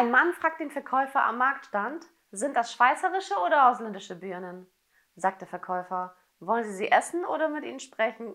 Ein Mann fragt den Verkäufer am Marktstand, sind das schweizerische oder ausländische Birnen? Sagt der Verkäufer, wollen Sie sie essen oder mit ihnen sprechen?